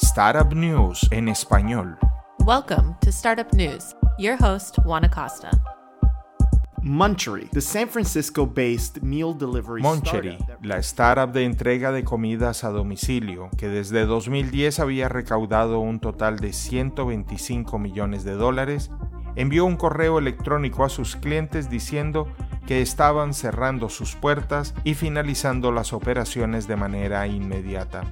Startup News en español. Welcome to Startup News. Your host, Juan Acosta. Munchery, the San Francisco-based meal delivery Monchery, startup. la startup de entrega de comidas a domicilio, que desde 2010 había recaudado un total de 125 millones de dólares, envió un correo electrónico a sus clientes diciendo que estaban cerrando sus puertas y finalizando las operaciones de manera inmediata.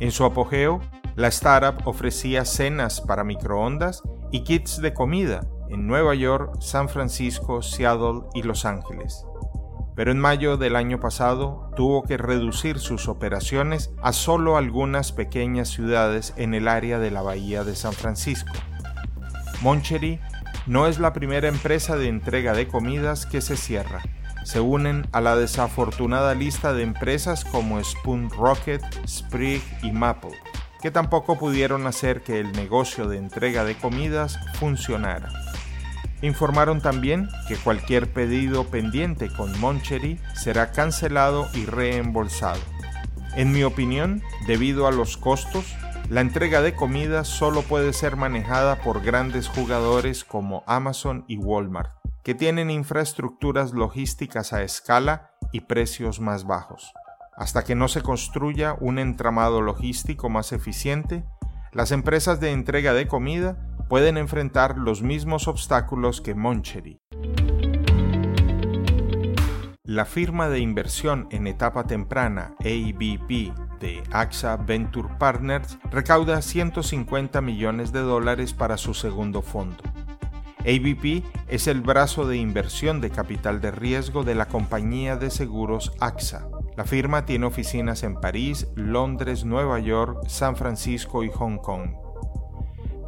En su apogeo, la startup ofrecía cenas para microondas y kits de comida en Nueva York, San Francisco, Seattle y Los Ángeles. Pero en mayo del año pasado tuvo que reducir sus operaciones a solo algunas pequeñas ciudades en el área de la bahía de San Francisco. Monchery no es la primera empresa de entrega de comidas que se cierra. Se unen a la desafortunada lista de empresas como Spoon Rocket, Sprig y Maple, que tampoco pudieron hacer que el negocio de entrega de comidas funcionara. Informaron también que cualquier pedido pendiente con Monchery será cancelado y reembolsado. En mi opinión, debido a los costos, la entrega de comida solo puede ser manejada por grandes jugadores como Amazon y Walmart, que tienen infraestructuras logísticas a escala y precios más bajos. Hasta que no se construya un entramado logístico más eficiente, las empresas de entrega de comida pueden enfrentar los mismos obstáculos que Monchery. La firma de inversión en etapa temprana ABP de AXA Venture Partners recauda 150 millones de dólares para su segundo fondo. ABP es el brazo de inversión de capital de riesgo de la compañía de seguros AXA. La firma tiene oficinas en París, Londres, Nueva York, San Francisco y Hong Kong.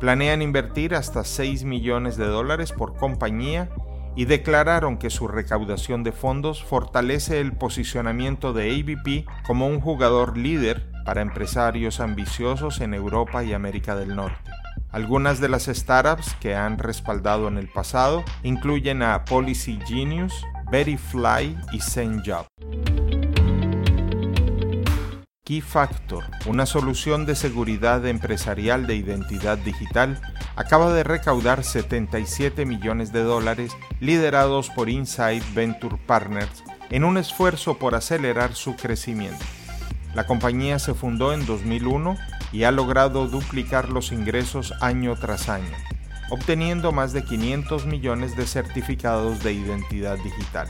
Planean invertir hasta 6 millones de dólares por compañía y declararon que su recaudación de fondos fortalece el posicionamiento de ABP como un jugador líder para empresarios ambiciosos en Europa y América del Norte. Algunas de las startups que han respaldado en el pasado incluyen a Policy Genius, Fly y SendJob. KeyFactor, una solución de seguridad empresarial de identidad digital, acaba de recaudar 77 millones de dólares liderados por Inside Venture Partners en un esfuerzo por acelerar su crecimiento. La compañía se fundó en 2001 y ha logrado duplicar los ingresos año tras año, obteniendo más de 500 millones de certificados de identidad digital.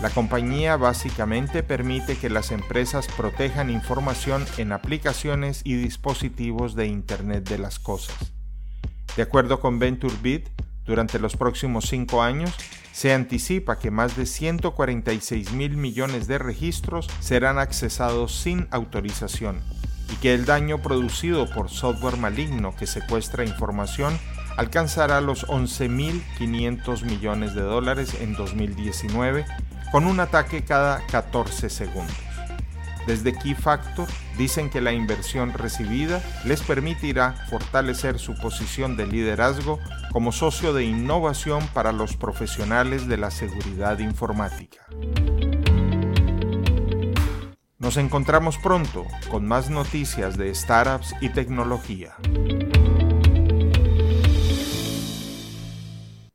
La compañía básicamente permite que las empresas protejan información en aplicaciones y dispositivos de Internet de las Cosas. De acuerdo con VentureBeat, durante los próximos cinco años, se anticipa que más de 146 mil millones de registros serán accesados sin autorización y que el daño producido por software maligno que secuestra información alcanzará los 11.500 millones de dólares en 2019 con un ataque cada 14 segundos. Desde Key Factor dicen que la inversión recibida les permitirá fortalecer su posición de liderazgo como socio de innovación para los profesionales de la seguridad informática. Nos encontramos pronto con más noticias de startups y tecnología.